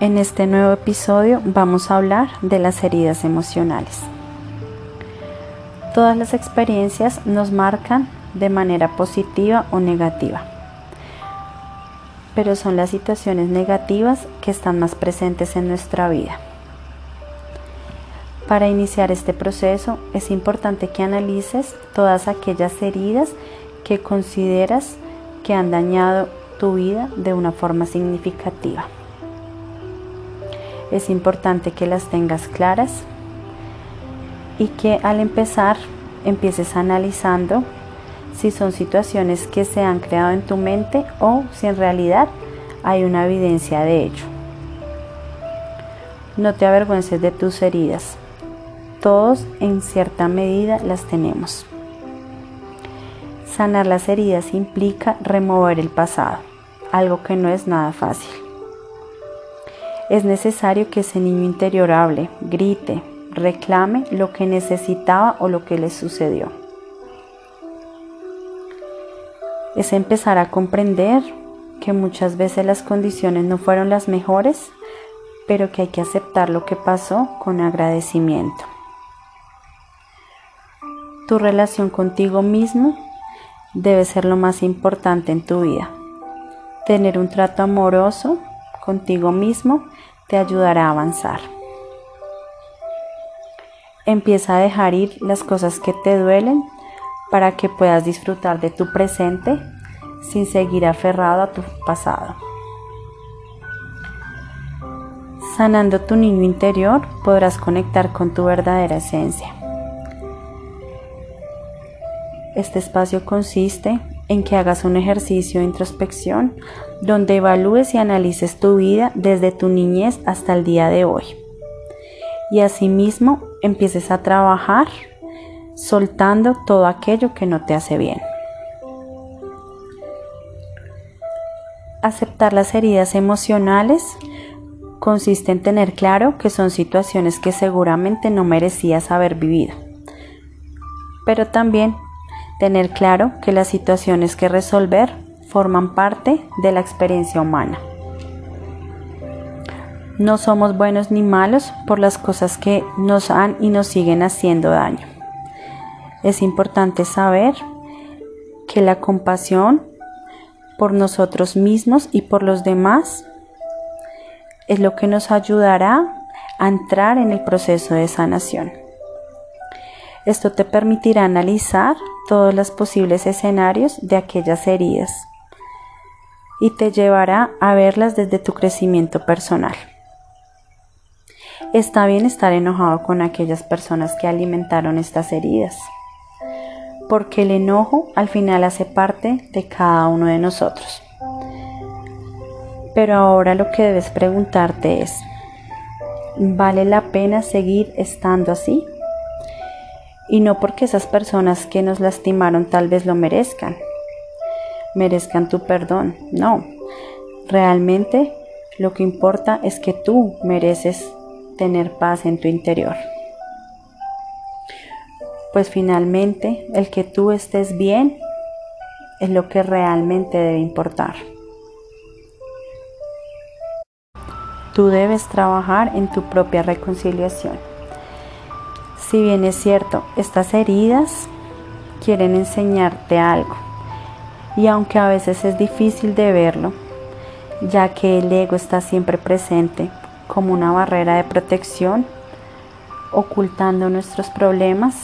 En este nuevo episodio vamos a hablar de las heridas emocionales. Todas las experiencias nos marcan de manera positiva o negativa, pero son las situaciones negativas que están más presentes en nuestra vida. Para iniciar este proceso es importante que analices todas aquellas heridas que consideras que han dañado tu vida de una forma significativa es importante que las tengas claras y que al empezar empieces analizando si son situaciones que se han creado en tu mente o si en realidad hay una evidencia de ello. No te avergüences de tus heridas. Todos en cierta medida las tenemos. Sanar las heridas implica remover el pasado, algo que no es nada fácil es necesario que ese niño interior hable, grite, reclame lo que necesitaba o lo que le sucedió. Es empezar a comprender que muchas veces las condiciones no fueron las mejores, pero que hay que aceptar lo que pasó con agradecimiento. Tu relación contigo mismo debe ser lo más importante en tu vida. Tener un trato amoroso contigo mismo te ayudará a avanzar. Empieza a dejar ir las cosas que te duelen para que puedas disfrutar de tu presente sin seguir aferrado a tu pasado. Sanando tu niño interior podrás conectar con tu verdadera esencia. Este espacio consiste en que hagas un ejercicio de introspección donde evalúes y analices tu vida desde tu niñez hasta el día de hoy. Y asimismo empieces a trabajar soltando todo aquello que no te hace bien. Aceptar las heridas emocionales consiste en tener claro que son situaciones que seguramente no merecías haber vivido, pero también Tener claro que las situaciones que resolver forman parte de la experiencia humana. No somos buenos ni malos por las cosas que nos han y nos siguen haciendo daño. Es importante saber que la compasión por nosotros mismos y por los demás es lo que nos ayudará a entrar en el proceso de sanación. Esto te permitirá analizar todos los posibles escenarios de aquellas heridas y te llevará a verlas desde tu crecimiento personal. Está bien estar enojado con aquellas personas que alimentaron estas heridas, porque el enojo al final hace parte de cada uno de nosotros. Pero ahora lo que debes preguntarte es, ¿vale la pena seguir estando así? Y no porque esas personas que nos lastimaron tal vez lo merezcan, merezcan tu perdón, no, realmente lo que importa es que tú mereces tener paz en tu interior. Pues finalmente el que tú estés bien es lo que realmente debe importar. Tú debes trabajar en tu propia reconciliación. Si bien es cierto, estas heridas quieren enseñarte algo. Y aunque a veces es difícil de verlo, ya que el ego está siempre presente como una barrera de protección, ocultando nuestros problemas,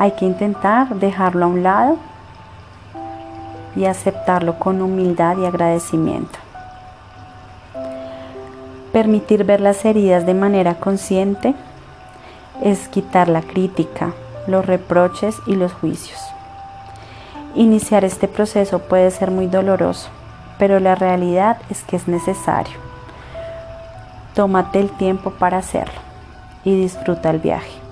hay que intentar dejarlo a un lado y aceptarlo con humildad y agradecimiento. Permitir ver las heridas de manera consciente es quitar la crítica, los reproches y los juicios. Iniciar este proceso puede ser muy doloroso, pero la realidad es que es necesario. Tómate el tiempo para hacerlo y disfruta el viaje.